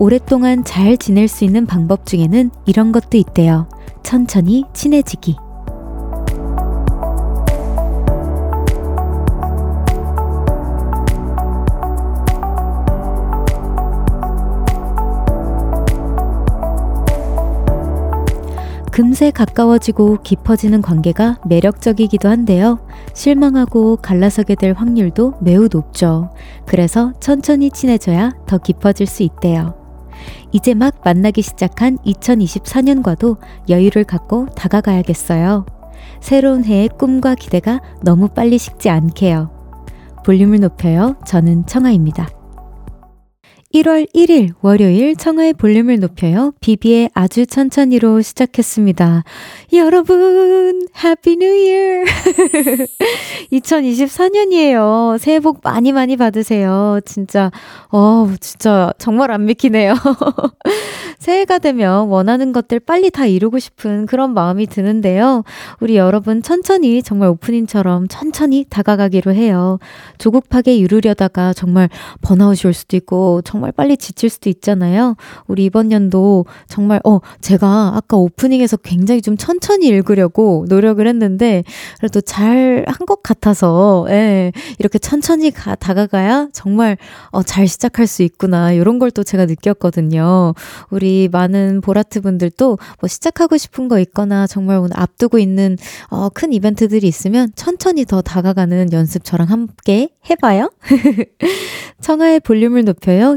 오랫동안 잘 지낼 수 있는 방법 중에는 이런 것도 있대요. 천천히 친해지기. 금세 가까워지고 깊어지는 관계가 매력적이기도 한데요. 실망하고 갈라서게 될 확률도 매우 높죠. 그래서 천천히 친해져야 더 깊어질 수 있대요. 이제 막 만나기 시작한 2024년과도 여유를 갖고 다가가야겠어요. 새로운 해의 꿈과 기대가 너무 빨리 식지 않게요. 볼륨을 높여요. 저는 청하입니다. 1월 1일 월요일 청하의 볼륨을 높여요. 비비의 아주 천천히로 시작했습니다. 여러분, Happy New Year! 2024년이에요. 새해 복 많이 많이 받으세요. 진짜, 어, 진짜 정말 안 믿기네요. 새해가 되면 원하는 것들 빨리 다 이루고 싶은 그런 마음이 드는데요. 우리 여러분 천천히 정말 오프닝처럼 천천히 다가가기로 해요. 조급하게 이루려다가 정말 번아웃이 올 수도 있고 정말 빨리 지칠 수도 있잖아요. 우리 이번 연도 정말 어 제가 아까 오프닝에서 굉장히 좀 천천히 읽으려고 노력을 했는데 그래도 잘 한 것 같아서 예, 이렇게 천천히 가, 다가가야 정말 어, 잘 시작할 수 있구나 이런 걸 또 제가 느꼈거든요. 우리 많은 보라트 분들도 뭐 시작하고 싶은 거 있거나 정말 오늘 앞두고 있는 어, 큰 이벤트들이 있으면 천천히 더 다가가는 연습 저랑 함께 해봐요. 청하의 볼륨을 높여요.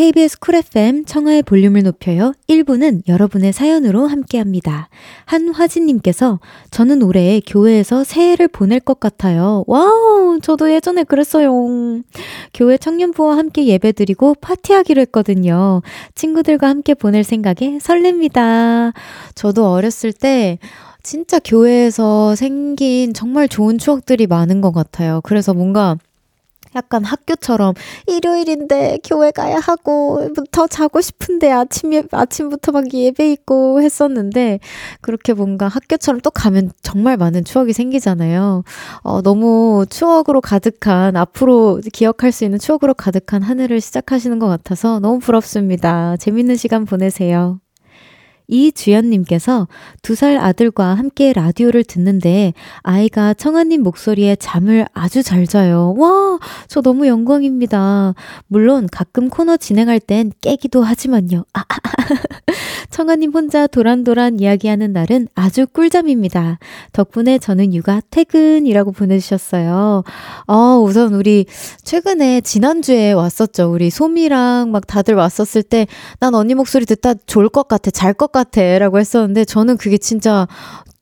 KBS 쿨 FM 청하의 볼륨을 높여요. 1부는 여러분의 사연으로 함께 합니다. 한화진님께서 저는 올해 교회에서 새해를 보낼 것 같아요. Wow, 저도 예전에 그랬어요. 교회 청년부와 함께 예배 드리고 파티하기로 했거든요. 친구들과 함께 보낼 생각에 설렙니다. 저도 어렸을 때 진짜 교회에서 생긴 정말 좋은 추억들이 많은 것 같아요. 그래서 뭔가 약간 학교처럼 일요일인데 교회 가야 하고 더 자고 싶은데 아침 예, 아침부터 막 예배 있고 했었는데 그렇게 뭔가 학교처럼 또 가면 정말 많은 추억이 생기잖아요. 어, 너무 추억으로 가득한 앞으로 기억할 수 있는 추억으로 가득한 한 해를 시작하시는 것 같아서 너무 부럽습니다. 재밌는 시간 보내세요. 이주연님께서 두 살 아들과 함께 라디오를 듣는데 아이가 청아님 목소리에 잠을 아주 잘 자요. 와, 저 너무 영광입니다. 물론 가끔 코너 진행할 땐 깨기도 하지만요. 아, 아, 아. 청아님 혼자 도란도란 이야기하는 날은 아주 꿀잠입니다. 덕분에 저는 육아 퇴근이라고 보내주셨어요. 어, 우선 우리 최근에 지난주에 왔었죠. 우리 소미랑 막 다들 왔었을 때 난 언니 목소리 듣다 좋을 것 같아, 잘 것 같아. 같아 라고 했었는데 저는 그게 진짜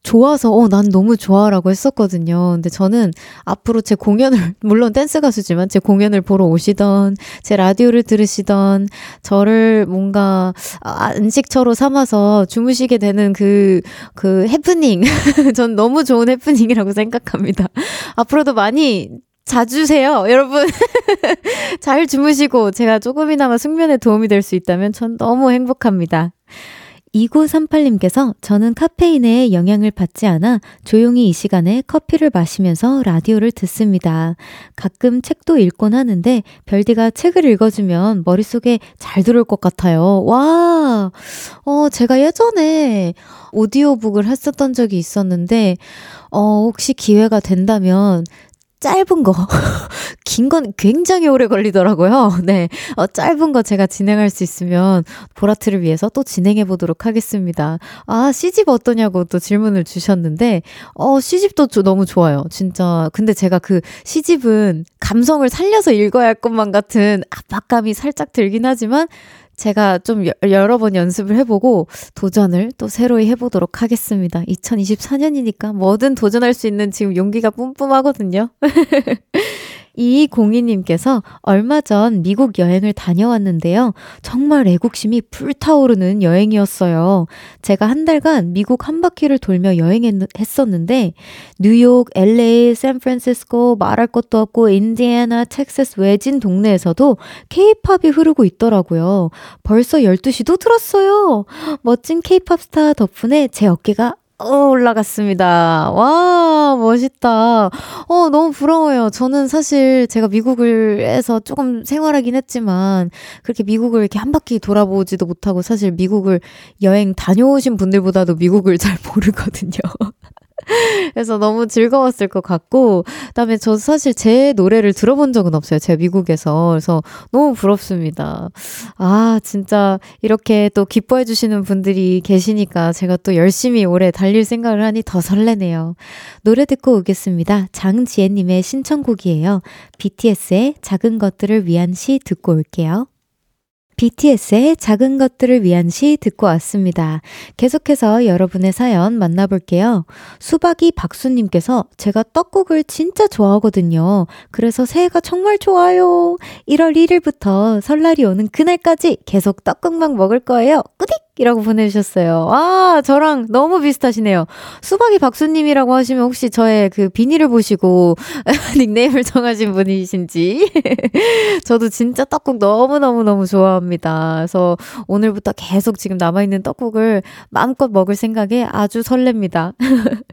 좋아서 어 난 너무 좋아라고 했었거든요. 근데 저는 앞으로 제 공연을 물론 댄스 가수지만 제 공연을 보러 오시던 제 라디오를 들으시던 저를 뭔가 안식처로 삼아서 주무시게 되는 그그 그 해프닝 전 너무 좋은 해프닝이라고 생각합니다. 앞으로도 많이 자주세요, 여러분. 잘 주무시고 제가 조금이나마 숙면에 도움이 될 수 있다면 전 너무 행복합니다. 2938님께서 저는 카페인에 영향을 받지 않아 조용히 이 시간에 커피를 마시면서 라디오를 듣습니다. 가끔 책도 읽곤 하는데 별디가 책을 읽어주면 머릿속에 잘 들어올 것 같아요. 와, 어, 제가 예전에 오디오북을 했었던 적이 있었는데, 어, 혹시 기회가 된다면 짧은 거. 긴 건 굉장히 오래 걸리더라고요. 네. 어, 짧은 거 제가 진행할 수 있으면 보라트를 위해서 또 진행해 보도록 하겠습니다. 아, C집 어떠냐고 또 질문을 주셨는데, 어, C집도 너무 좋아요. 진짜. 근데 제가 그 C집은 감성을 살려서 읽어야 할 것만 같은 압박감이 살짝 들긴 하지만, 제가 좀 여러 번 연습을 해보고 도전을 또 새로이 해보도록 하겠습니다. 2024년이니까 뭐든 도전할 수 있는 지금 용기가 뿜뿜하거든요. 이공이님께서 얼마 전 미국 여행을 다녀왔는데요. 정말 애국심이 불타오르는 여행이었어요. 제가 한 달간 미국 한 바퀴를 돌며 여행했었는데, 뉴욕, LA, 샌프란시스코, 말할 것도 없고, 인디애나, 텍사스 외진 동네에서도 케이팝이 흐르고 있더라고요. 벌써 12시도 들었어요. 멋진 케이팝 스타 덕분에 제 어깨가 어, 올라갔습니다. 와, 멋있다. 어, 너무 부러워요. 저는 사실 제가 미국을해서 조금 생활하긴 했지만, 그렇게 미국을 이렇게 한 바퀴 돌아보지도 못하고, 사실 미국을 여행 다녀오신 분들보다도 미국을 잘 모르거든요. 그래서 너무 즐거웠을 것 같고, 그다음에 저 사실 제 노래를 들어본 적은 없어요. 제가 미국에서. 그래서 너무 부럽습니다. 아, 진짜 이렇게 또 기뻐해 주시는 분들이 계시니까 제가 또 열심히 올해 달릴 생각을 하니 더 설레네요. 노래 듣고 오겠습니다. 장지혜님의 신청곡이에요. BTS의 작은 것들을 위한 시 듣고 올게요. BTS의 작은 것들을 위한 시 듣고 왔습니다. 계속해서 여러분의 사연 만나볼게요. 수박이 박수님께서 제가 떡국을 진짜 좋아하거든요. 그래서 새해가 정말 좋아요. 1월 1일부터 설날이 오는 그날까지 계속 떡국만 먹을 거예요. 꾸딕! 이라고 보내주셨어요. 아, 저랑 너무 비슷하시네요. 수박이 박수님이라고 하시면 혹시 저의 그 비닐을 보시고 닉네임을 정하신 분이신지. 저도 진짜 떡국 너무너무너무 좋아합니다. 그래서 오늘부터 계속 지금 남아있는 떡국을 마음껏 먹을 생각에 아주 설렙니다.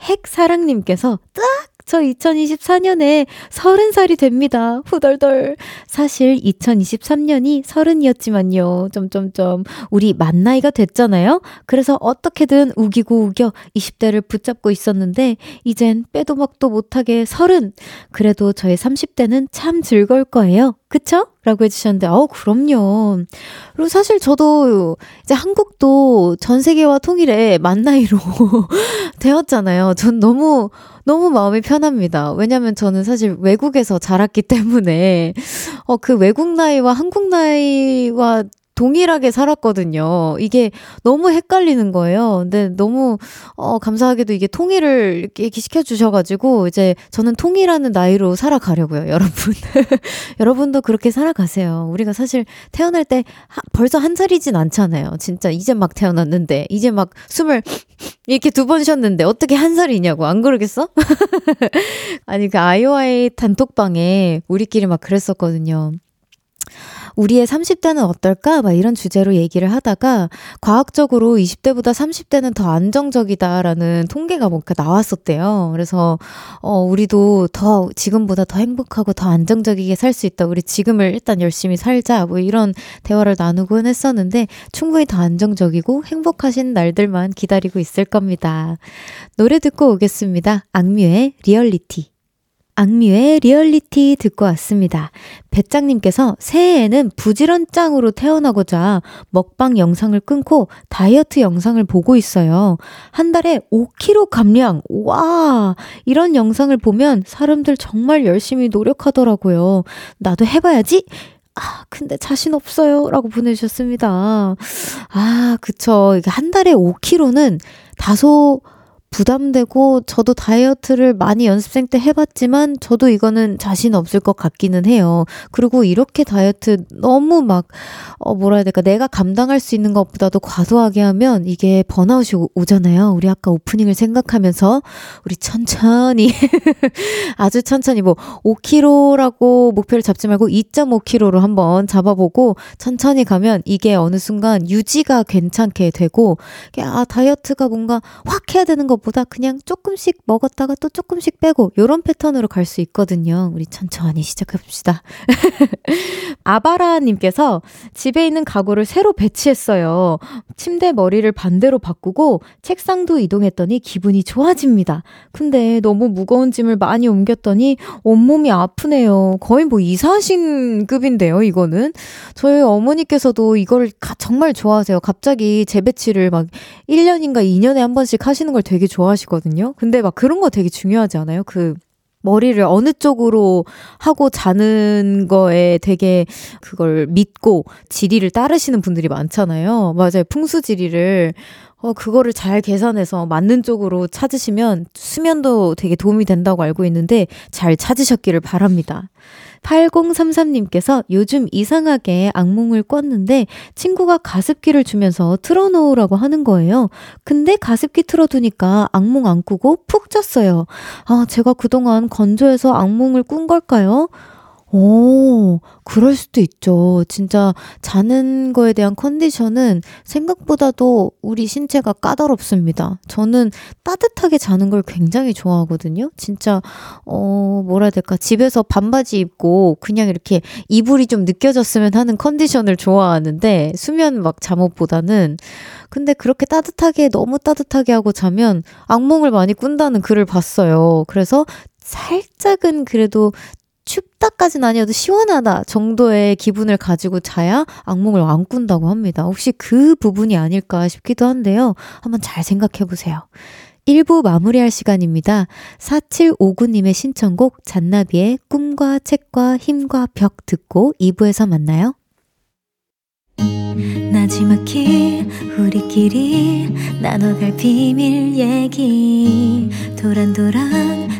핵사랑님께서 딱 저 2024년에 30살이 됩니다. 후덜덜. 사실 2023년이 서른이었지만요. 점점점. 우리 만 나이가 됐잖아요. 그래서 어떻게든 우기고 우겨 20대를 붙잡고 있었는데 이젠 빼도 막도 못하게 서른. 그래도 저의 30대는 참 즐거울 거예요. 그쵸? 라고 해주셨는데, 어, 그럼요. 그리고 사실 저도 이제 한국도 전 세계와 통일에 만 나이로 되었잖아요. 전 너무, 너무 마음이 편합니다. 왜냐면 저는 사실 외국에서 자랐기 때문에, 어, 그 외국 나이와 한국 나이와 동일하게 살았거든요. 이게 너무 헷갈리는 거예요. 근데 너무, 어, 감사하게도 이게 통일을 이렇게 시켜 주셔 가지고, 이제 저는 통일하는 나이로 살아가려고요, 여러분. 여러분도 그렇게 살아가세요. 우리가 사실 태어날 때 하, 벌써 한 살이진 않잖아요. 진짜 이제 막 태어났는데, 이제 막 숨을 이렇게 두 번 쉬었는데, 어떻게 한 살이냐고. 안 그러겠어? 아니, 그 아이오아이 단톡방에 우리끼리 막 그랬었거든요. 우리의 30대는 어떨까? 막 이런 주제로 얘기를 하다가 과학적으로 20대보다 30대는 더 안정적이다라는 통계가 뭔가 나왔었대요. 그래서 어 우리도 더 지금보다 더 행복하고 더 안정적이게 살 수 있다. 우리 지금을 일단 열심히 살자. 뭐 이런 대화를 나누곤 했었는데 충분히 더 안정적이고 행복하신 날들만 기다리고 있을 겁니다. 노래 듣고 오겠습니다. 악뮤의 리얼리티. 악뮤의 리얼리티 듣고 왔습니다. 배짱님께서 새해에는 부지런짱으로 태어나고자 먹방 영상을 끊고 다이어트 영상을 보고 있어요. 한 달에 5kg 감량. 와! 이런 영상을 보면 사람들 정말 열심히 노력하더라고요. 나도 해봐야지! 아, 근데 자신 없어요. 라고 보내주셨습니다. 아, 그쵸. 한 달에 5kg는 다소 부담되고 저도 다이어트를 많이 연습생 때 해봤지만 저도 이거는 자신 없을 것 같기는 해요. 그리고 이렇게 다이어트 너무 막, 어, 뭐라 해야 될까. 내가 감당할 수 있는 것보다도 과도하게 하면 이게 번아웃이 오, 잖아요 우리 아까 오프닝을 생각하면서 우리 천천히, 아주 천천히 뭐 5kg라고 목표를 잡지 말고 2.5kg로 한번 잡아보고 천천히 가면 이게 어느 순간 유지가 괜찮게 되고, 아, 다이어트가 뭔가 확 해야 되는 거 것보다 그냥 조금씩 먹었다가 또 조금씩 빼고 요런 패턴으로 갈 수 있거든요. 우리 천천히 시작해봅시다. 아바라님께서 집에 있는 가구를 새로 배치했어요. 침대 머리를 반대로 바꾸고 책상도 이동했더니 기분이 좋아집니다. 근데 너무 무거운 짐을 많이 옮겼더니 온몸이 아프네요. 거의 뭐 이사하신 급인데요, 이거는. 저희 어머니께서도 이걸 정말 좋아하세요. 갑자기 재배치를 막 1년인가 2년에 한 번씩 하시는 걸 되게 좋아하시거든요. 근데 막 그런 거 되게 중요하지 않아요? 그 머리를 어느 쪽으로 하고 자는 거에 되게 그걸 믿고 지리를 따르시는 분들이 많잖아요. 맞아요. 풍수지리를. 어, 그거를 잘 계산해서 맞는 쪽으로 찾으시면 수면도 되게 도움이 된다고 알고 있는데 잘 찾으셨기를 바랍니다. 8033님께서 요즘 이상하게 악몽을 꿨는데 친구가 가습기를 주면서 틀어놓으라고 하는 거예요. 근데 가습기 틀어두니까 악몽 안 꾸고 푹 잤어요. 아, 제가 그동안 건조해서 악몽을 꾼 걸까요? 오, 그럴 수도 있죠. 진짜 자는 거에 대한 컨디션은 생각보다도 우리 신체가 까다롭습니다. 저는 따뜻하게 자는 걸 굉장히 좋아하거든요. 진짜, 어, 뭐라 해야 될까. 집에서 반바지 입고 그냥 이렇게 이불이 좀 느껴졌으면 하는 컨디션을 좋아하는데 수면 막 잠옷보다는 근데 그렇게 따뜻하게 너무 따뜻하게 하고 자면 악몽을 많이 꾼다는 글을 봤어요. 그래서 살짝은 그래도 춥다까진 아니어도 시원하다 정도의 기분을 가지고 자야 악몽을 안 꾼다고 합니다. 혹시 그 부분이 아닐까 싶기도 한데요. 한번 잘 생각해 보세요. 1부 마무리할 시간입니다. 4759님의 신청곡 잔나비의 꿈과 책과 힘과 벽 듣고 2부에서 만나요. 나지막히 우리끼리 나눠갈 비밀 얘기 도란도란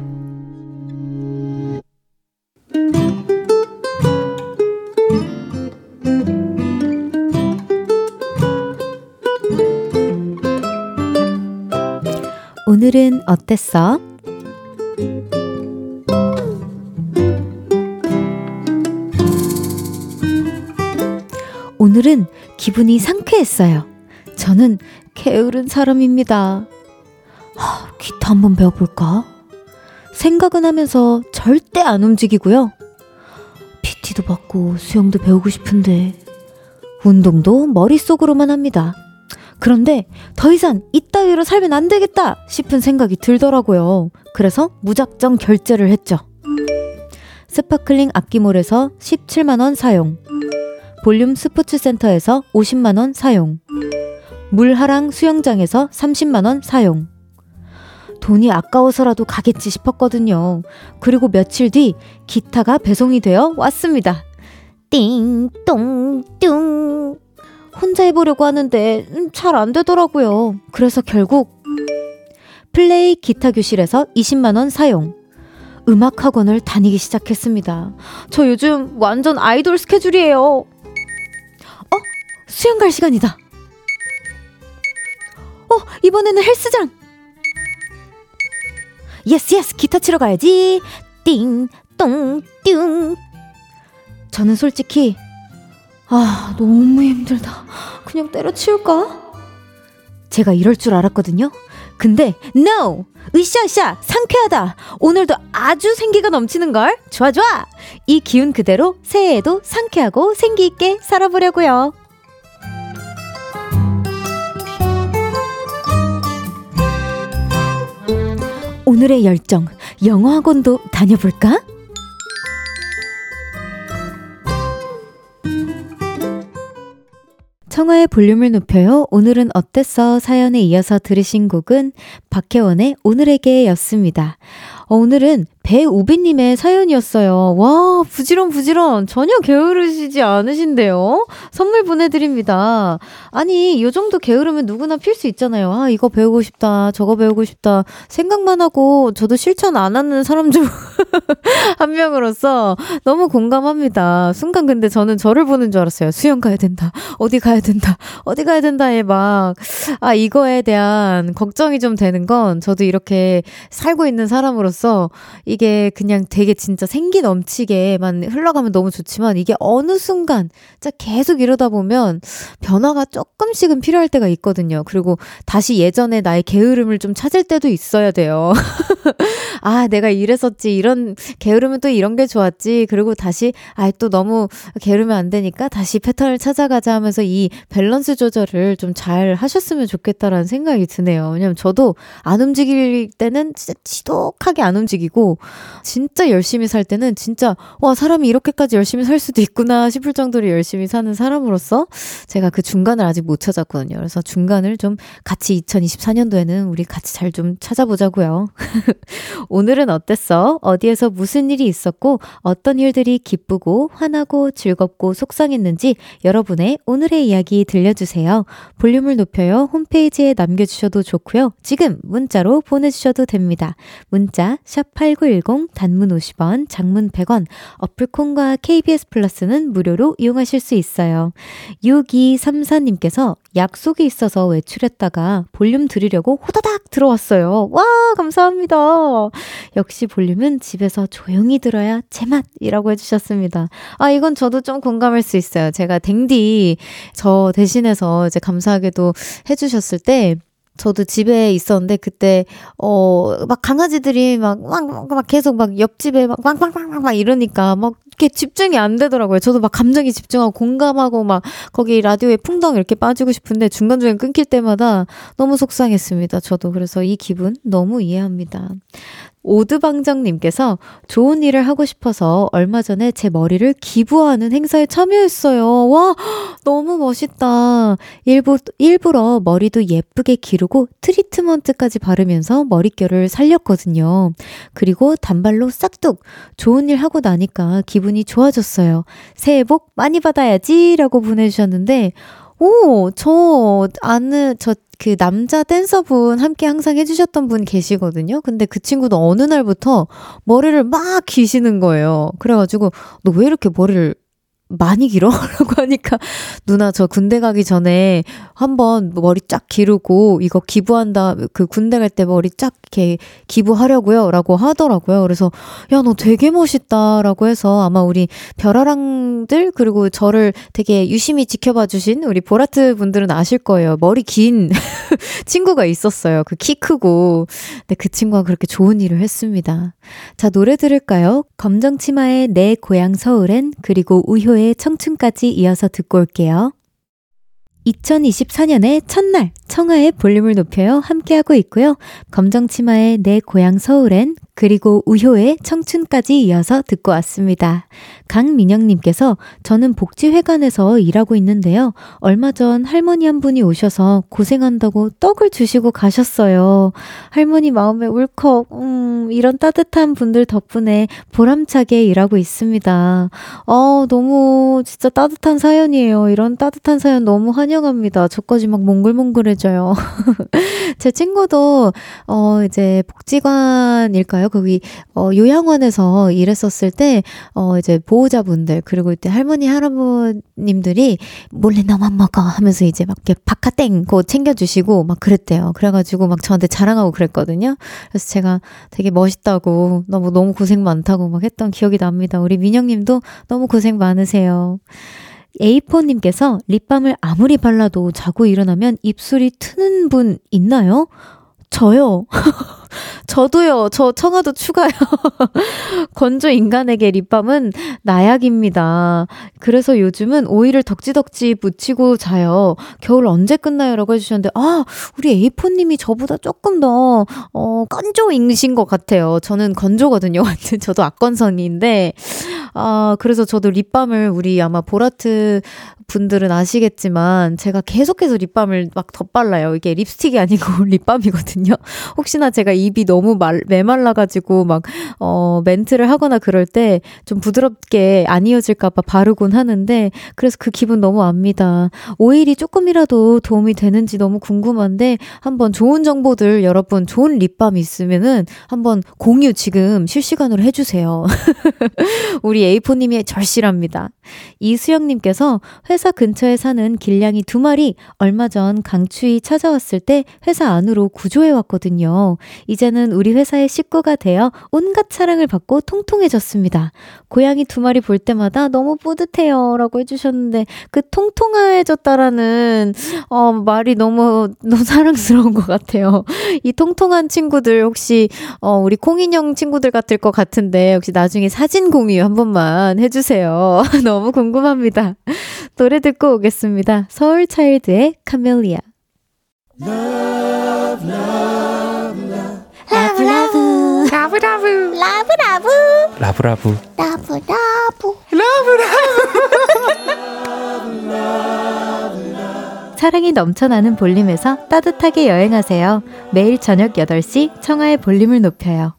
오늘은 어땠어? 오늘은 기분이 상쾌했어요. 저는 게으른 사람입니다. 하, 기타 한번 배워볼까? 생각은 하면서 절대 안 움직이고요. PT도 받고 수영도 배우고 싶은데 운동도 머릿속으로만 합니다. 그런데 더 이상 이따위로 살면 안 되겠다 싶은 생각이 들더라고요. 그래서 무작정 결제를 했죠. 스파클링 악기몰에서 17만원 사용. 볼륨 스포츠 센터에서 50만원 사용. 물하랑 수영장에서 30만원 사용. 돈이 아까워서라도 가겠지 싶었거든요. 그리고 며칠 뒤 기타가 배송이 되어 왔습니다. 띵 똥 뚱 혼자 해보려고 하는데 음, 잘안 되더라고요. 그래서 결국 플레이 기타 교실에서 20만원 사용. 음악 학원을 다니기 시작했습니다. 저 요즘 완전 아이돌 스케줄이에요. 어? 수영 갈 시간이다. 어, 이번에는 헬스장! yes yes 기타 치러 가야지 띵 똥 띵 저는 솔직히 아 너무 힘들다 그냥 때려치울까? 제가 이럴 줄 알았거든요 근데 NO! 으쌰으쌰 상쾌하다 오늘도 아주 생기가 넘치는 걸 좋아 좋아 이 기운 그대로 새해에도 상쾌하고 생기 있게 살아보려고요 오늘의 열정, 영어 학원도 다녀볼까? 청하의 볼륨을 높여요. 오늘은 어땠어? 사연에 이어서 들으신 곡은 박혜원의 오늘에게 였습니다. 어, 오늘은 배우비님의 사연이었어요. 와, 부지런, 부지런. 전혀 게으르시지 않으신데요? 선물 보내드립니다. 아니, 요 정도 게으르면 누구나 필 수 있잖아요. 아, 이거 배우고 싶다. 저거 배우고 싶다. 생각만 하고 저도 실천 안 하는 사람 중 한 명으로서 너무 공감합니다. 순간 근데 저는 저를 보는 줄 알았어요. 수영 가야 된다. 어디 가야 된다. 어디 가야 된다에 막, 아, 이거에 대한 걱정이 좀 되는 건 저도 이렇게 살고 있는 사람으로서 이게 그냥 되게 진짜 생기 넘치게만 흘러가면 너무 좋지만 이게 어느 순간 진짜 계속 이러다 보면 변화가 조금씩은 필요할 때가 있거든요. 그리고 다시 예전에 나의 게으름을 좀 찾을 때도 있어야 돼요. 아, 내가 이랬었지. 이런 게으르면 또 이런 게 좋았지. 그리고 다시 아, 또 너무 게으르면 안 되니까 다시 패턴을 찾아가자 하면서 이 밸런스 조절을 좀 잘 하셨으면 좋겠다라는 생각이 드네요. 왜냐면 저도 안 움직일 때는 진짜 지독하게 안 움직이고 진짜 열심히 살 때는 진짜 와 사람이 이렇게까지 열심히 살 수도 있구나 싶을 정도로 열심히 사는 사람으로서 제가 그 중간을 아직 못 찾았거든요. 그래서 중간을 좀 같이 2024년도에는 우리 같이 잘 좀 찾아보자고요. 오늘은 어땠어? 어디에서 무슨 일이 있었고 어떤 일들이 기쁘고 화나고 즐겁고 속상했는지 여러분의 오늘의 이야기 들려주세요. 볼륨을 높여요 홈페이지에 남겨주셔도 좋고요. 지금 문자로 보내주셔도 됩니다. 문자 샵89 8910 단문 50원, 장문 100원, 어플콘과 KBS 플러스는 무료로 이용하실 수 있어요. 6234님께서 약속이 있어서 외출했다가 볼륨 들으려고 호다닥 들어왔어요. 와, 감사합니다. 역시 볼륨은 집에서 조용히 들어야 제맛이라고 해주셨습니다. 아, 이건 저도 좀 공감할 수 있어요. 제가 댕디 저 대신해서 이제 감사하게도 해주셨을 때 저도 집에 있었는데 그때 어 막 강아지들이 막막 막 계속 막 옆집에 막 빵빵빵빵 막 이러니까 막 이렇게 집중이 안 되더라고요. 저도 막 감정이 집중하고 공감하고 막 거기 라디오에 풍덩 이렇게 빠지고 싶은데 중간중간 끊길 때마다 너무 속상했습니다. 저도 그래서 이 기분 너무 이해합니다. 오드방정님께서 좋은 일을 하고 싶어서 얼마 전에 제 머리를 기부하는 행사에 참여했어요. 와, 너무 멋있다. 일부, 일부러 머리도 예쁘게 기르고 트리트먼트까지 바르면서 머릿결을 살렸거든요. 그리고 단발로 싹둑 좋은 일 하고 나니까 기분이 좋아졌어요. 새해 복 많이 받아야지 라고 보내주셨는데, 오, 저 아는, 저 그 남자 댄서분 함께 항상 해주셨던 분 계시거든요. 근데 그 친구도 어느 날부터 머리를 막 기시는 거예요. 그래가지고 너 왜 이렇게 머리를 많이 길어? 라고 하니까 누나 저 군대 가기 전에 한번 머리 쫙 기르고 이거 기부한다 그 군대 갈 때 머리 쫙 이렇게 기부하려고요 라고 하더라고요. 그래서 야 너 되게 멋있다 라고 해서 아마 우리 별아랑들 그리고 저를 되게 유심히 지켜봐 주신 우리 보라트 분들은 아실 거예요. 머리 긴 친구가 있었어요. 그 키 크고 근데 그 친구가 그렇게 좋은 일을 했습니다. 자 노래 들을까요? 검정치마의 내 고향 서울엔 그리고 우효의 청춘까지 이어서 듣고 올게요. 2024년의 첫날 청하의 볼륨을 높여요 함께하고 있고요. 검정치마의 내 고향 서울엔 그리고 우효의 청춘까지 이어서 듣고 왔습니다. 강민영님께서 저는 복지회관에서 일하고 있는데요. 얼마 전 할머니 한 분이 오셔서 고생한다고 떡을 주시고 가셨어요. 할머니 마음에 울컥, 음, 이런 따뜻한 분들 덕분에 보람차게 일하고 있습니다. 어, 너무 진짜 따뜻한 사연이에요. 이런 따뜻한 사연 너무 환영합니다. 저까지 막 몽글몽글해져 요. 제 친구도, 어, 이제 복지관일까요? 거기 어 요양원에서 일했었을 때 어 이제 보호자분들 그리고 이때 할머니 할아버님들이 몰래 너만 먹어 하면서 이제 막 이렇게 바카땡 고 챙겨 주시고 막 그랬대요. 그래 가지고 막 저한테 자랑하고 그랬거든요. 그래서 제가 되게 멋있다고 너무 너무 고생 많다고 막 했던 기억이 납니다. 우리 민영 님도 너무 고생 많으세요. 에이포님께서 립밤을 아무리 발라도 자고 일어나면 입술이 트는 분 있나요? 저요. 저도요. 저 청아도 추가요. 건조 인간에게 립밤은 나약입니다. 그래서 요즘은 오일을 덕지덕지 묻히고 자요. 겨울 언제 끝나요? 라고 해주셨는데, 아, 우리 에이포님이 저보다 조금 더, 어, 건조이신 것 같아요. 저는 건조거든요. 완전 저도 악건성인데, 아, 그래서 저도 립밤을 우리 아마 보라트 분들은 아시겠지만 제가 계속해서 립밤을 막 덧발라요. 이게 립스틱이 아니고 립밤이거든요. 혹시나 제가 입이 너무 말, 메말라가지고 막, 어, 멘트를 하거나 그럴 때 좀 부드럽게 안 이어질까봐 바르곤 하는데, 그래서 그 기분 너무 압니다. 오일이 조금이라도 도움이 되는지 너무 궁금한데, 한번 좋은 정보들 여러분, 좋은 립밤 있으면은 한번 공유 지금 실시간으로 해주세요. 우리 에이포님이 절실합니다. 이수영님께서 회사 근처에 사는 길냥이 두 마리 얼마 전 강추위 찾아왔을 때 회사 안으로 구조해 왔거든요. 이제는 우리 회사의 식구가 되어 온갖 사랑을 받고 통통해졌습니다. 고양이 두 마리 볼 때마다 너무 뿌듯해요. 라고 해주셨는데 그 통통해졌다라는 어, 말이 너무, 너무 사랑스러운 것 같아요. 이 통통한 친구들 혹시 어, 우리 콩인형 친구들 같을 것 같은데 혹시 나중에 사진 공유 한 번만 해주세요. 너무 궁금합니다. 노래 듣고 오겠습니다. 서울 차일드의 카멜리아. Love, love. 라브라브 라브라브 라브라브 라브라브 라브라브 라브라브 사랑이 넘쳐나는 볼륨에서 따뜻하게 여행하세요. 매일 저녁 8시 청하의 볼륨을 높여요.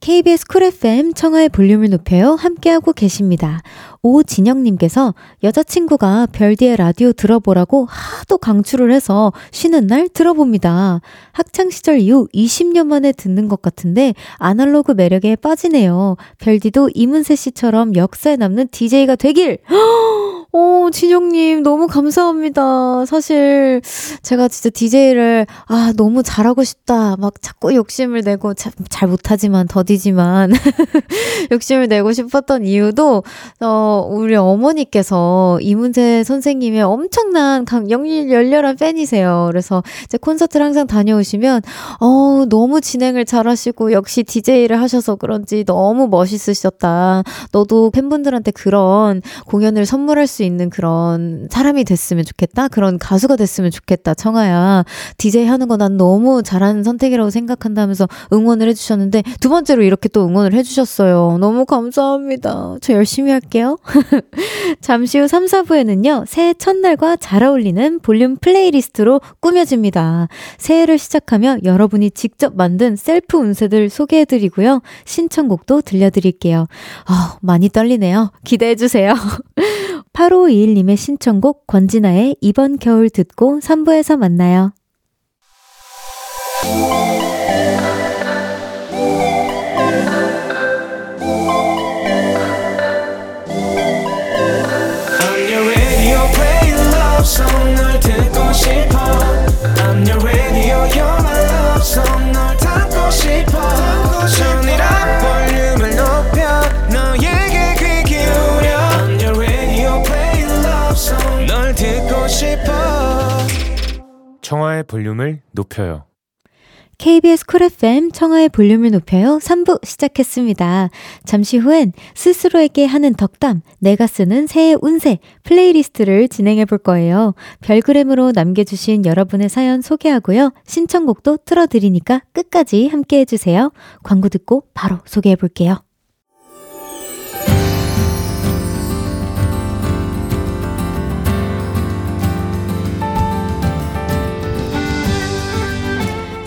KBS 쿨 FM 청하의 볼륨을 높여요. 함께하고 계십니다. 오진영님께서 여자친구가 별디의 라디오 들어보라고 하도 강추를 해서 쉬는 날 들어봅니다. 학창시절 이후 20년 만에 듣는 것 같은데 아날로그 매력에 빠지네요. 별디도 이문세 씨처럼 역사에 남는 DJ가 되길! 오, 진영님, 너무 감사합니다. 사실, 제가 진짜 DJ를, 아, 너무 잘하고 싶다. 막 자꾸 욕심을 내고, 자, 잘 못하지만, 더디지만, 욕심을 내고 싶었던 이유도, 어, 우리 어머니께서 이문세 선생님의 엄청난 강, 열렬한 팬이세요. 그래서 이제 콘서트를 항상 다녀오시면, 어, 너무 진행을 잘하시고, 역시 DJ를 하셔서 그런지 너무 멋있으셨다. 너도 팬분들한테 그런 공연을 선물할 수 있는 그런 사람이 됐으면 좋겠다. 그런 가수가 됐으면 좋겠다. 청아야. DJ 하는 거 난 너무 잘하는 선택이라고 생각한다면서 응원을 해 주셨는데 두 번째로 이렇게 또 응원을 해 주셨어요. 너무 감사합니다. 저 열심히 할게요. 잠시 후 3, 4부에는요. 새해 첫날과 잘 어울리는 볼륨 플레이리스트로 꾸며집니다. 새해를 시작하며 여러분이 직접 만든 셀프 운세들 소개해 드리고요. 신청곡도 들려 드릴게요. 아, 많이 떨리네요. 기대해 주세요. 8521님의 신청곡 권진아의 이번 겨울 듣고 3부에서 만나요. 볼륨을 높여요 KBS 쿨 FM 청하의 볼륨을 높여요 3부 시작했습니다. 잠시 후엔 스스로에게 하는 덕담, 내가 쓰는 새해 운세 playlist를 진행해 볼 거예요. 별그램으로 남겨주신 여러분의 사연 소개하고요. 신청곡도 틀어드리니까 끝까지 함께 해주세요. 광고 듣고 바로 소개해 볼게요.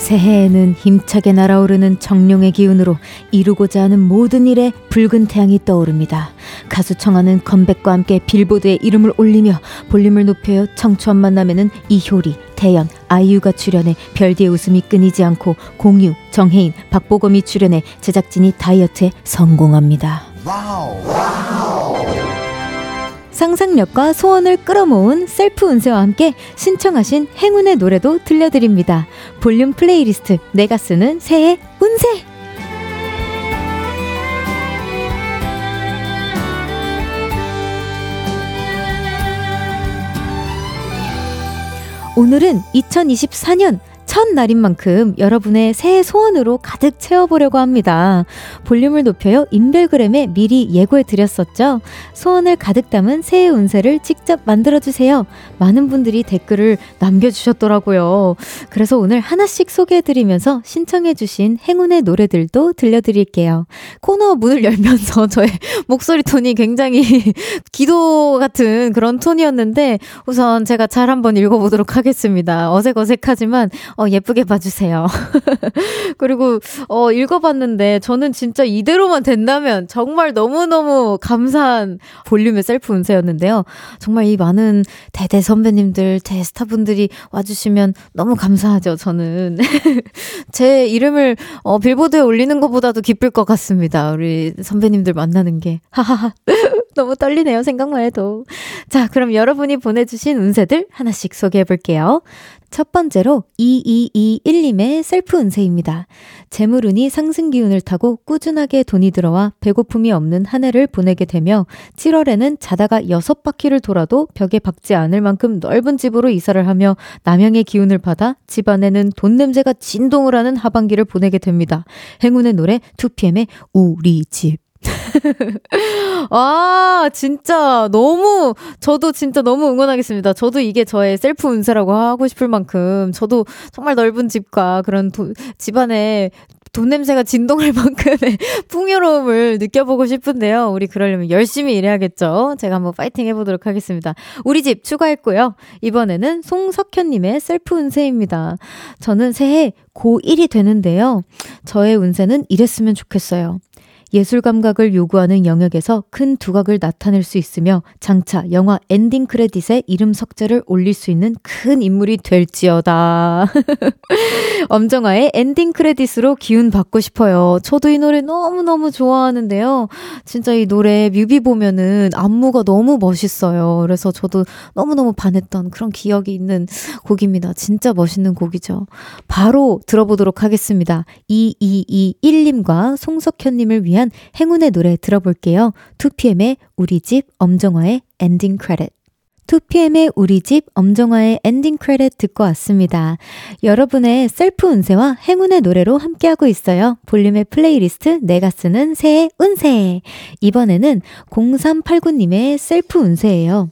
새해에는 힘차게 날아오르는 청룡의 기운으로 이루고자 하는 모든 일에 붉은 태양이 떠오릅니다. 가수 청하는 컴백과 함께 빌보드에 이름을 올리며 볼륨을 높여 청초한 만남에는 이효리, 태연, 아이유가 출연해 별디의 웃음이 끊이지 않고 공유, 정해인, 박보검이 출연해 제작진이 다이어트에 성공합니다. Wow, wow. 상상력과 소원을 끌어모은 셀프 운세와 함께 신청하신 행운의 노래도 들려드립니다. 볼륨 플레이리스트 내가 쓰는 새해 운세! 오늘은 2024년 첫 날인 만큼 여러분의 새해 소원으로 가득 채워보려고 합니다. 볼륨을 높여요. 인별그램에 미리 예고해 드렸었죠. 소원을 가득 담은 새해 운세를 직접 만들어주세요. 많은 분들이 댓글을 남겨주셨더라고요. 그래서 오늘 하나씩 소개해드리면서 신청해주신 행운의 노래들도 들려드릴게요. 코너 문을 열면서 저의 목소리 톤이 굉장히 기도 같은 그런 톤이었는데 우선 제가 잘 한번 읽어보도록 하겠습니다. 어색어색하지만 어, 어, 예쁘게 봐주세요. 그리고, 어, 읽어봤는데, 저는 진짜 이대로만 된다면 정말 너무너무 감사한 볼륨의 셀프 운세였는데요. 정말 이 많은 대대 선배님들, 대스타분들이 와주시면 너무 감사하죠, 저는. 제 이름을, 어, 빌보드에 올리는 것보다도 기쁠 것 같습니다. 우리 선배님들 만나는 게. 하하하. 너무 떨리네요, 생각만 해도. 자, 그럼 여러분이 보내주신 운세들 하나씩 소개해 볼게요. 첫 번째로 2221님의 셀프 운세입니다. 재물운이 상승 기운을 타고 꾸준하게 돈이 들어와 배고픔이 없는 한 해를 보내게 되며 7월에는 자다가 6바퀴를 돌아도 벽에 박지 않을 만큼 넓은 집으로 이사를 하며 남양의 기운을 받아 집안에는 돈 냄새가 진동을 하는 하반기를 보내게 됩니다. 행운의 노래 2PM의 우리 집. 아, 진짜 너무, 저도 진짜 너무 응원하겠습니다. 저도 이게 저의 셀프 운세라고 하고 싶을 만큼, 저도 정말 넓은 집과 그런 도, 집안에 돈 냄새가 진동할 만큼의 풍요로움을 느껴보고 싶은데요. 우리 그러려면 열심히 일해야겠죠. 제가 한번 파이팅 해보도록 하겠습니다. 우리 집 추가했고요. 이번에는 송석현님의 셀프 운세입니다. 저는 새해 고1이 되는데요. 저의 운세는 이랬으면 좋겠어요. 예술 감각을 요구하는 영역에서 큰 두각을 나타낼 수 있으며 장차 영화 엔딩 크레딧에 이름 석자를 올릴 수 있는 큰 인물이 될지어다. 엄정화의 엔딩 크레딧으로 기운 받고 싶어요. 저도 이 노래 너무너무 좋아하는데요. 진짜 이 노래 뮤비 보면은 안무가 너무 멋있어요. 그래서 저도 너무너무 반했던 그런 기억이 있는 곡입니다. 진짜 멋있는 곡이죠. 바로 들어보도록 하겠습니다. 2221님과 송석현님을 위한 위한 행운의 노래 들어볼게요. 2PM의 우리 집 엄정화의 엔딩 크레딧. 2PM의 우리 집 엄정화의 엔딩 크레딧 듣고 왔습니다. 여러분의 셀프 운세와 행운의 노래로 함께하고 있어요. 볼륨의 플레이리스트 내가 쓰는 새해 운세. 이번에는 0389님의 셀프 운세예요.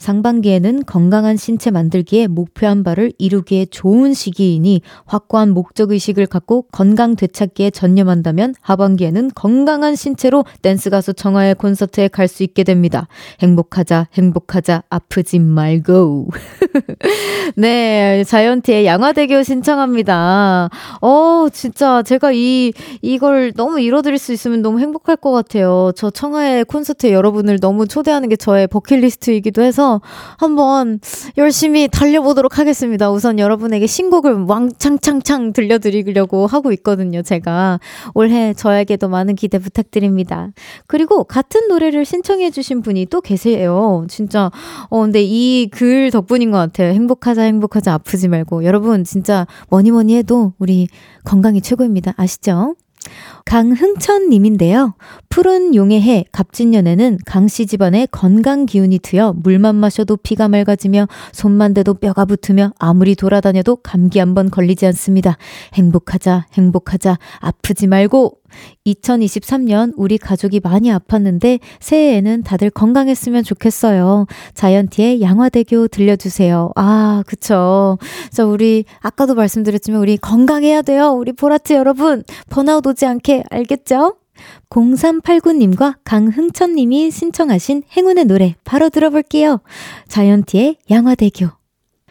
상반기에는 건강한 신체 만들기에 목표한 바를 이루기에 좋은 시기이니 확고한 목적의식을 갖고 건강 되찾기에 전념한다면 하반기에는 건강한 신체로 댄스 가수 정화의 콘서트에 갈 수 있게 됩니다. 행복하자, 행복하자, 아프지 말고. 네, 자이언티의 양화대교 신청합니다. 어, 진짜 제가 이, 이걸 너무 이뤄드릴 수 있으면 너무 행복할 것 같아요. 저 청하의 콘서트에 여러분을 너무 초대하는 게 저의 버킷리스트이기도 해서 한번 열심히 달려보도록 하겠습니다. 우선 여러분에게 신곡을 왕창창창 들려드리려고 하고 있거든요, 제가. 올해 저에게도 많은 기대 부탁드립니다. 그리고 같은 노래를 신청해주신 분이 또 계세요. 진짜, 어, 근데 이 글 덕분인 것 같아요. 행복하자, 행복하자, 아프지 말고. 여러분, 진짜 뭐니 뭐니 해도 우리 건강이 최고입니다. 아시죠? 강흥천님인데요. 푸른 용의 해 갑진년에는 강씨 집안에 건강 기운이 트여 물만 마셔도 피가 맑아지며 손만 대도 뼈가 붙으며 아무리 돌아다녀도 감기 한 번 걸리지 않습니다. 행복하자, 행복하자, 아프지 말고 2023년 우리 가족이 많이 아팠는데 새해에는 다들 건강했으면 좋겠어요. 자이언티의 양화대교 들려주세요. 아, 그쵸. 자, 우리 아까도 말씀드렸지만 우리 건강해야 돼요. 우리 보라트 여러분. 번아웃 오지 않게 알겠죠? 0389님과 강흥천님이 신청하신 행운의 노래 바로 들어볼게요. 자이언티의 양화대교.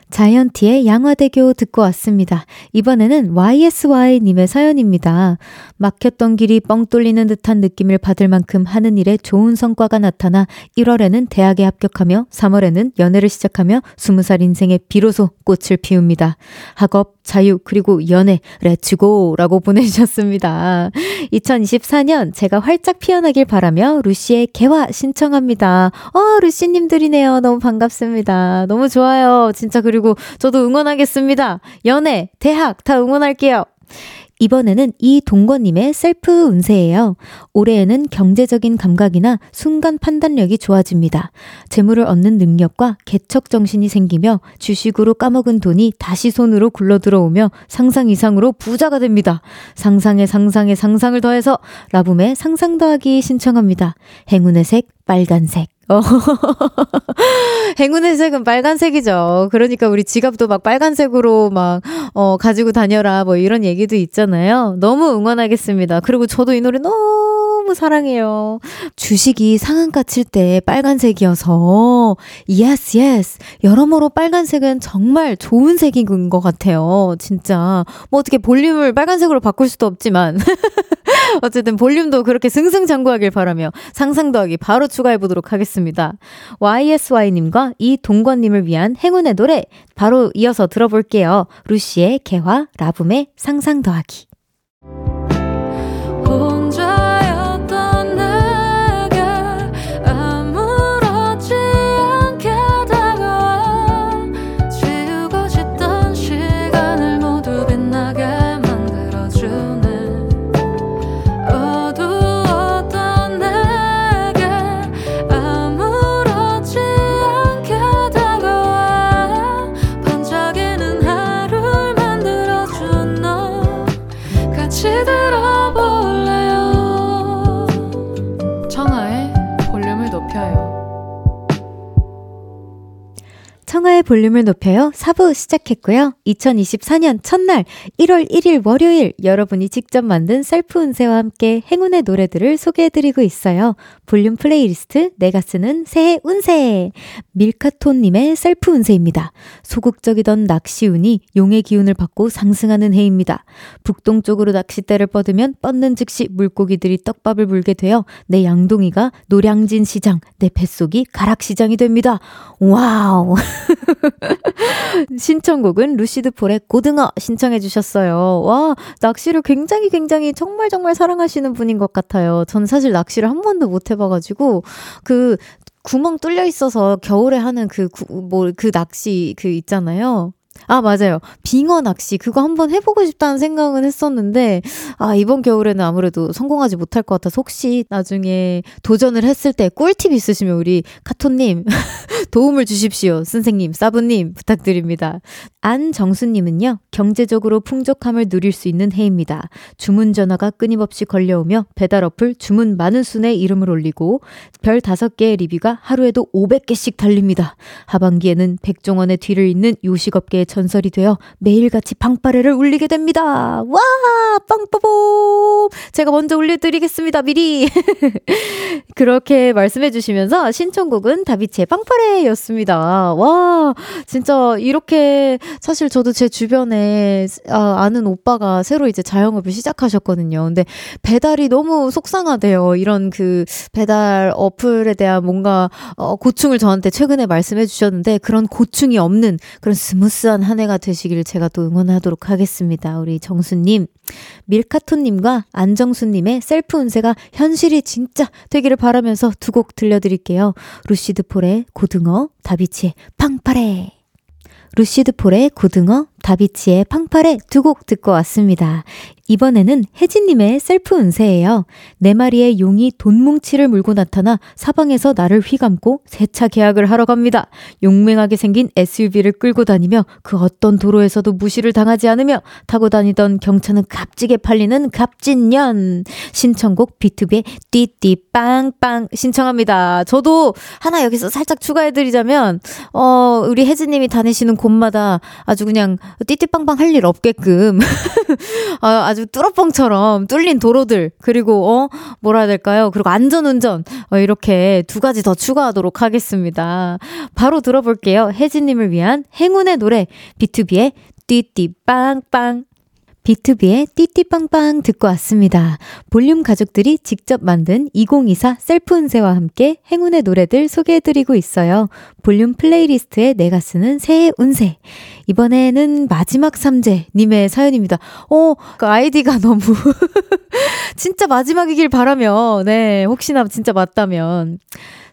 자이언티의 양화대교 듣고 왔습니다. 이번에는 YSY님의 사연입니다. 막혔던 길이 뻥 뚫리는 듯한 느낌을 받을 만큼 하는 일에 좋은 성과가 나타나 1월에는 대학에 합격하며 3월에는 연애를 시작하며 20살 인생에 비로소 꽃을 피웁니다. 학업, 자유, 그리고 연애, 레츠고 라고 보내주셨습니다. 2024년 제가 활짝 피어나길 바라며 루시의 개화 신청합니다. 어, 루시님들이네요. 너무 반갑습니다. 너무 좋아요. 진짜 그리고 저도 응원하겠습니다. 연애, 대학 다 응원할게요. 이번에는 이동건님의 셀프 운세예요. 올해에는 경제적인 감각이나 순간 판단력이 좋아집니다. 재물을 얻는 능력과 개척 정신이 생기며 주식으로 까먹은 돈이 다시 손으로 굴러 들어오며 상상 이상으로 부자가 됩니다. 상상에 상상에 상상을 더해서 라붐의 상상 더하기 신청합니다. 행운의 색 빨간색. 어. 행운의 색은 빨간색이죠. 그러니까 우리 지갑도 막 빨간색으로 막, 어, 가지고 다녀라. 뭐 이런 얘기도 있잖아요. 너무 응원하겠습니다. 그리고 저도 이 노래 너무 사랑해요. 주식이 상한가 칠 때 빨간색이어서, yes, yes. 여러모로 빨간색은 정말 좋은 색인 것 같아요. 진짜. 뭐 어떻게 볼륨을 빨간색으로 바꿀 수도 없지만. 어쨌든 볼륨도 그렇게 승승장구하길 바라며 상상 더하기 바로 추가해 보도록 하겠습니다. YSY님과 이동권님을 위한 행운의 노래 바로 이어서 들어볼게요. 루시의 개화, 라붐의 상상 더하기. 청하의 볼륨을 높여요. 4부 시작했고요. 2024년 첫날 1월 1일 월요일 여러분이 직접 만든 셀프 운세와 함께 행운의 노래들을 소개해드리고 있어요. 볼륨 플레이리스트 내가 쓰는 새해 운세 밀카톤님의 셀프 운세입니다. 소극적이던 낚시운이 용의 기운을 받고 상승하는 해입니다. 북동쪽으로 낚싯대를 뻗으면 뻗는 즉시 물고기들이 떡밥을 물게 되어 내 양동이가 노량진 시장, 내 뱃속이 가락시장이 됩니다. Wow. 신청곡은 루시드 폴의 고등어 신청해 주셨어요. 와, 낚시를 굉장히 굉장히 정말 정말 사랑하시는 분인 것 같아요. 전 사실 낚시를 한 번도 못 해봐가지고, 그, 구멍 뚫려 있어서 겨울에 하는 그, 뭐, 그 낚시 그 있잖아요. 아, 맞아요. 빙어 낚시. 그거 한번 해보고 싶다는 생각은 했었는데, 아, 이번 겨울에는 아무래도 성공하지 못할 것 같아서 혹시 나중에 도전을 했을 때 꿀팁 있으시면 우리 카토님 도움을 주십시오. 선생님, 사부님 부탁드립니다. 안정수님은요, 경제적으로 풍족함을 누릴 수 있는 해입니다. 주문 전화가 끊임없이 걸려오며 배달 어플 주문 많은 순의 이름을 올리고 별 5개의 리뷰가 하루에도 500개씩 달립니다. 하반기에는 백종원의 뒤를 잇는 요식업계의 전설이 되어 매일같이 방파레를 울리게 됩니다. 와! 빵빠봄! 제가 먼저 올려드리겠습니다, 미리! 그렇게 말씀해 주시면서 신청곡은 다비치의 빵파레 였습니다. 와! 진짜 이렇게 사실 저도 제 주변에 아, 는 오빠가 새로 이제 자영업을 시작하셨거든요. 근데 배달이 너무 속상하대요. 이런 그 배달 어플에 대한 뭔가 어, 고충을 저한테 최근에 말씀해 주셨는데 그런 고충이 없는 그런 스무스한 한 해가 되시길 제가 또 응원하도록 하겠습니다. 우리 정수님, 밀카토님과 안정수님의 셀프 운세가 현실이 진짜 되기를 바라면서 두 곡 들려드릴게요. 루시드 폴의 고등어, 다비치의 팡파레. 루시드 폴의 고등어, 다비치의 팡파레 두곡 듣고 왔습니다. 이번에는 혜진님의 셀프 운세예요. 네 마리의 용이 돈뭉치를 물고 나타나 사방에서 나를 휘감고 새 차 계약을 하러 갑니다. 용맹하게 생긴 SUV를 끌고 다니며 그 어떤 도로에서도 무시를 당하지 않으며 타고 다니던 경차는 값지게 팔리는 값진년. 신청곡 비투비의 띠띠 빵빵 신청합니다. 저도 하나 여기서 살짝 추가해드리자면, 어, 우리 혜진님이 다니시는 곳마다 아주 그냥 띠띠빵빵 할 일 없게끔, 어, 아주 뚫어뻥처럼 뚫린 도로들, 그리고, 어, 뭐라 해야 될까요? 그리고 안전운전, 어, 이렇게 두 가지 더 추가하도록 하겠습니다. 바로 들어볼게요. 혜진님을 위한 행운의 노래, 비투비의 띠띠빵빵. 비투비의 띠띠빵빵 듣고 왔습니다. 볼륨 가족들이 직접 만든 2024 셀프 운세와 함께 행운의 노래들 소개해드리고 있어요. 볼륨 플레이리스트에 내가 쓰는 새해 운세. 이번에는 마지막 삼재님의 사연입니다. 어, 그 아이디가 너무 진짜 마지막이길 바라며, 네, 혹시나 진짜 맞다면.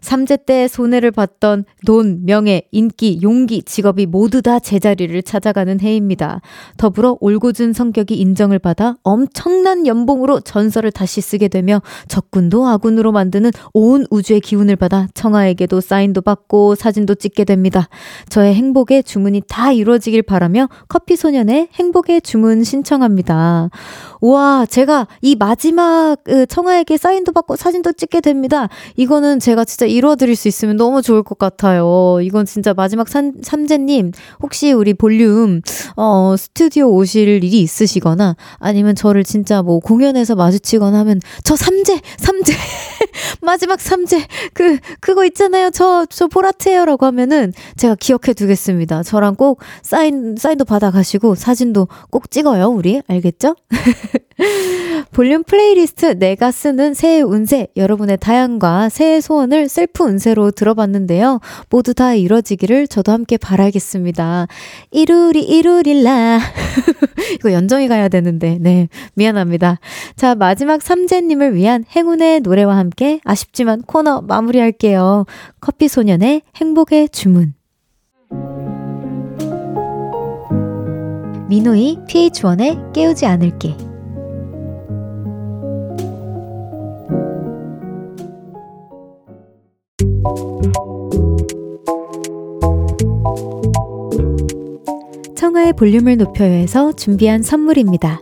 삼재 때 손해를 봤던 돈, 명예, 인기, 용기, 직업이 모두 다 제자리를 찾아가는 해입니다. 더불어 올고준 성격이 인정을 받아 엄청난 연봉으로 전설을 다시 쓰게 되며 적군도 아군으로 만드는 온 우주의 기운을 받아 청아에게도 사인도 받고 사진도 찍게 됩니다. 저의 행복의 주문이 다 이루어지길 바라며 커피 소년의 행복의 주문 신청합니다. 와, 제가 이 마지막 청아에게 사인도 받고 사진도 찍게 됩니다. 이거는 제가 진짜 이루어드릴 수 있으면 너무 좋을 것 같아요. 이건 진짜 마지막 삼, 삼재님, 혹시 우리 볼륨, 어, 스튜디오 오실 일이 있으시거나, 아니면 저를 진짜 뭐 공연에서 마주치거나 하면, 저 삼재! 삼재! 마지막 삼재! 그, 그거 있잖아요. 저, 저 보라트예요. 라고 하면은, 제가 기억해 두겠습니다. 저랑 꼭 사인, 사인도 받아 가시고, 사진도 꼭 찍어요. 우리. 알겠죠? 볼륨 플레이리스트 내가 쓰는 새해 운세, 여러분의 다양한 새해 소원을 셀프 운세로 들어봤는데요. 모두 다 이뤄지기를 저도 함께 바라겠습니다. 이루리, 이루릴라. 이거 연정이 가야 되는데, 네. 미안합니다. 자, 마지막 삼재님을 위한 행운의 노래와 함께 아쉽지만 코너 마무리할게요. 커피 소년의 행복의 주문. 민호이 PH1의 깨우지 않을게. 청하의 볼륨을 높여요에서 준비한 선물입니다.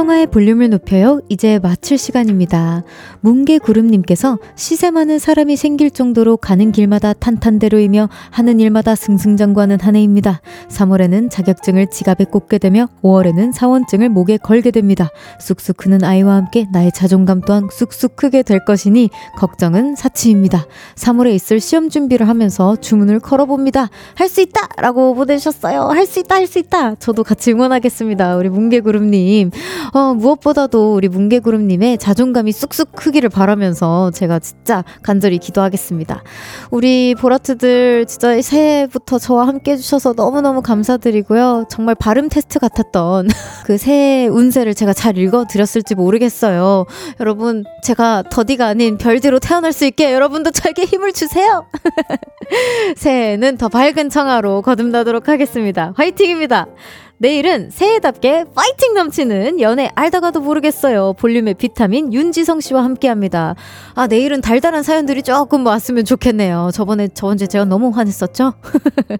청하의 볼륨을 높여요. 이제 마칠 시간입니다. 뭉게구름님께서 시세 많은 사람이 생길 정도로 가는 길마다 탄탄대로이며 하는 일마다 승승장구하는 한 해입니다. 3월에는 자격증을 지갑에 꽂게 되며 5월에는 사원증을 목에 걸게 됩니다. 쑥쑥 크는 아이와 함께 나의 자존감 또한 쑥쑥 크게 될 것이니 걱정은 사치입니다. 3월에 있을 시험 준비를 하면서 주문을 걸어봅니다. 할 수 있다! 라고 보내주셨어요. 할 수 있다! 할 수 있다! 저도 같이 응원하겠습니다. 우리 뭉게구름님. 어, 무엇보다도 우리 뭉게구름님의 자존감이 쑥쑥 크기를 바라면서 제가 진짜 간절히 기도하겠습니다. 우리 보라트들 진짜 새해부터 저와 함께 해주셔서 너무너무 감사드리고요. 정말 발음 테스트 같았던 그 새해 운세를 제가 잘 읽어드렸을지 모르겠어요. 여러분, 제가 더디가 아닌 별디로 태어날 수 있게 여러분도 저에게 힘을 주세요. 새해는 더 밝은 청하로 거듭나도록 하겠습니다. 화이팅입니다. 내일은 새해답게 파이팅 넘치는 연애 알다가도 모르겠어요. 볼륨의 비타민 윤지성 씨와 함께 합니다. 아, 내일은 달달한 사연들이 조금 왔으면 좋겠네요. 저번에, 저번 주에 제가 너무 화냈었죠?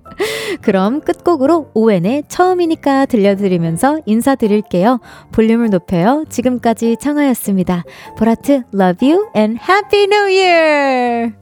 그럼 끝곡으로 오웬의 처음이니까 들려드리면서 인사드릴게요. 볼륨을 높여요. 지금까지 청하였습니다. 보라트, love you and happy new year!